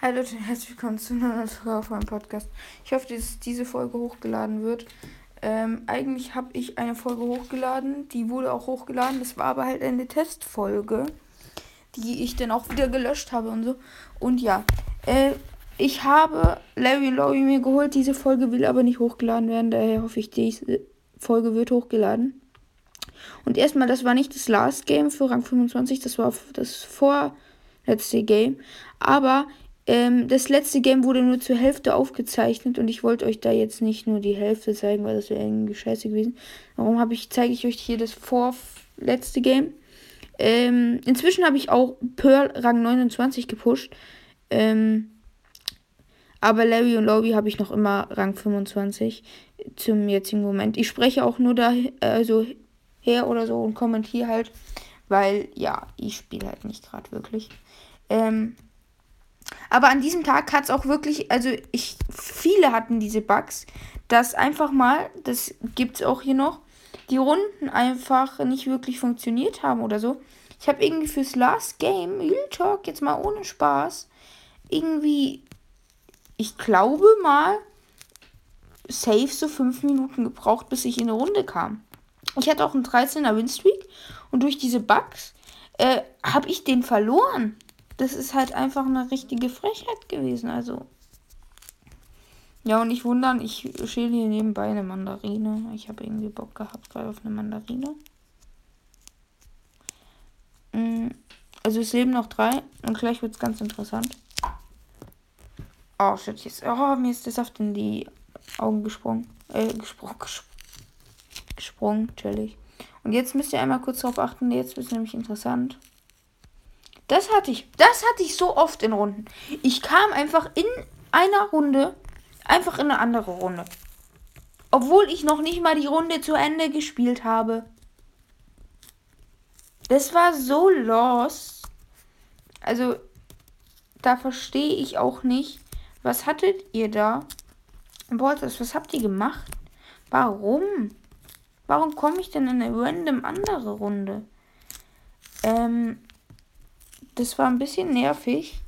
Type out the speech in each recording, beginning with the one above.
Hi Leute, herzlich willkommen zu einer neuen Folge auf meinem Podcast. Ich hoffe, dass diese Folge hochgeladen wird. Ähm, eigentlich habe ich eine Folge hochgeladen, die wurde auch hochgeladen. Das war aber halt eine Testfolge, die ich dann auch wieder gelöscht habe und so. Und ja, äh, ich habe Larry Laurie mir geholt. Diese Folge will aber nicht hochgeladen werden, daher hoffe ich, diese Folge wird hochgeladen. Und erstmal, das war nicht das Last Game für Rang 25, das war das vorletzte Game. Aber ähm, das letzte Game wurde nur zur Hälfte aufgezeichnet und ich wollte euch da jetzt nicht nur die Hälfte zeigen, weil das wäre irgendwie scheiße gewesen. Warum habe ich, zeige ich euch hier das vorletzte Game. Ähm, inzwischen habe ich auch Pearl Rang 29 gepusht. Ähm, aber Larry und Lobby habe ich noch immer Rang 25 zum jetzigen Moment. Ich spreche auch nur da also her oder so und kommentiere halt, weil ja, ich spiele halt nicht gerade wirklich. Ähm, aber an diesem Tag hat es auch wirklich, also ich, viele hatten diese Bugs, dass einfach mal, das gibt es auch hier noch, die Runden einfach nicht wirklich funktioniert haben oder so. Ich habe irgendwie fürs Last Game, Real Talk, jetzt mal ohne Spaß, irgendwie, ich glaube mal, safe so fünf Minuten gebraucht, bis ich in eine Runde kam. Ich hatte auch einen 13er Winstreak und durch diese Bugs äh, habe ich den verloren das ist halt einfach eine richtige Frechheit gewesen. Also. Ja, und nicht wundern, ich schäle hier nebenbei eine Mandarine. Ich habe irgendwie Bock gehabt gerade auf eine Mandarine. Mm, also es leben noch drei und gleich wird es ganz interessant. Oh shit, jetzt. Oh, mir ist der Saft in die Augen gesprungen. Äh, gesprungen. Gesprungen, chillig. Und jetzt müsst ihr einmal kurz darauf achten, jetzt wird es nämlich interessant. Das hatte ich, das hatte ich so oft in Runden. Ich kam einfach in einer Runde einfach in eine andere Runde. Obwohl ich noch nicht mal die Runde zu Ende gespielt habe. Das war so los. Also, da verstehe ich auch nicht. Was hattet ihr da? Was habt ihr gemacht? Warum? Warum komme ich denn in eine random andere Runde? Ähm, das war ein bisschen nervig.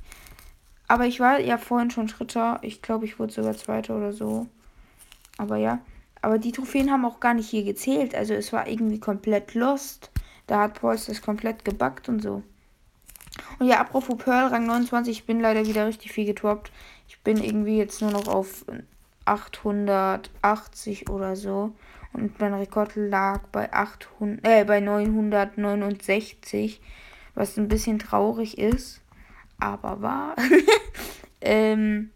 Aber ich war ja vorhin schon Schritter. Ich glaube, ich wurde sogar Zweiter oder so. Aber ja. Aber die Trophäen haben auch gar nicht hier gezählt. Also es war irgendwie komplett lost. Da hat Pauls das komplett gebackt und so. Und ja, apropos Pearl, Rang 29, ich bin leider wieder richtig viel getoppt. Ich bin irgendwie jetzt nur noch auf 880 oder so. Und mein Rekord lag bei 800, äh, bei 969 was ein bisschen traurig ist, aber wahr. ähm,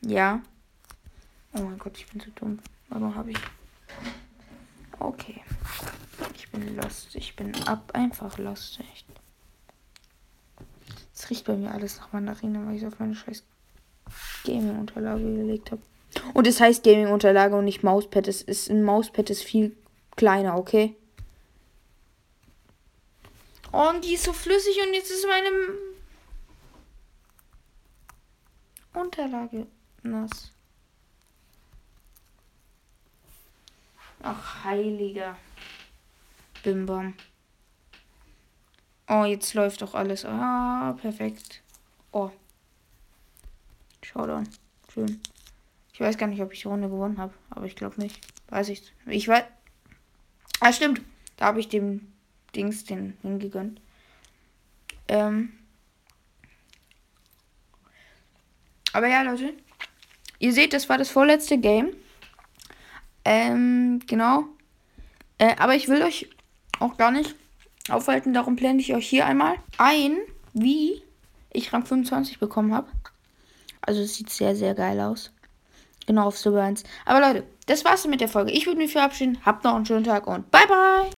ja. Oh mein Gott, ich bin zu dumm. Warum habe ich. Okay. Ich bin lost. Ich bin ab einfach lost. Echt. Es riecht bei mir alles nach Mandarine, weil ich es auf meine scheiß Gaming-Unterlage gelegt habe. Und es heißt Gaming-Unterlage und nicht Mauspad. Es ist ein Mauspad ist viel kleiner, okay? Und die ist so flüssig und jetzt ist meine Unterlage nass. Ach, heiliger Bimbam. Oh, jetzt läuft doch alles. Ah, perfekt. Oh. Showdown. Schön. Ich weiß gar nicht, ob ich die Runde gewonnen habe, aber ich glaube nicht. Weiß ich. Ich weiß. Ah, stimmt. Da habe ich dem Dings den hingegönnt. Ähm. Aber ja, Leute. Ihr seht, das war das vorletzte Game. Ähm, genau. Äh, aber ich will euch auch gar nicht aufhalten. Darum blende ich euch hier einmal ein, wie ich Rang 25 bekommen habe. Also es sieht sehr, sehr geil aus. Genau auf Silber 1. Aber Leute, das war's mit der Folge. Ich würde mich verabschieden. Habt noch einen schönen Tag und bye bye.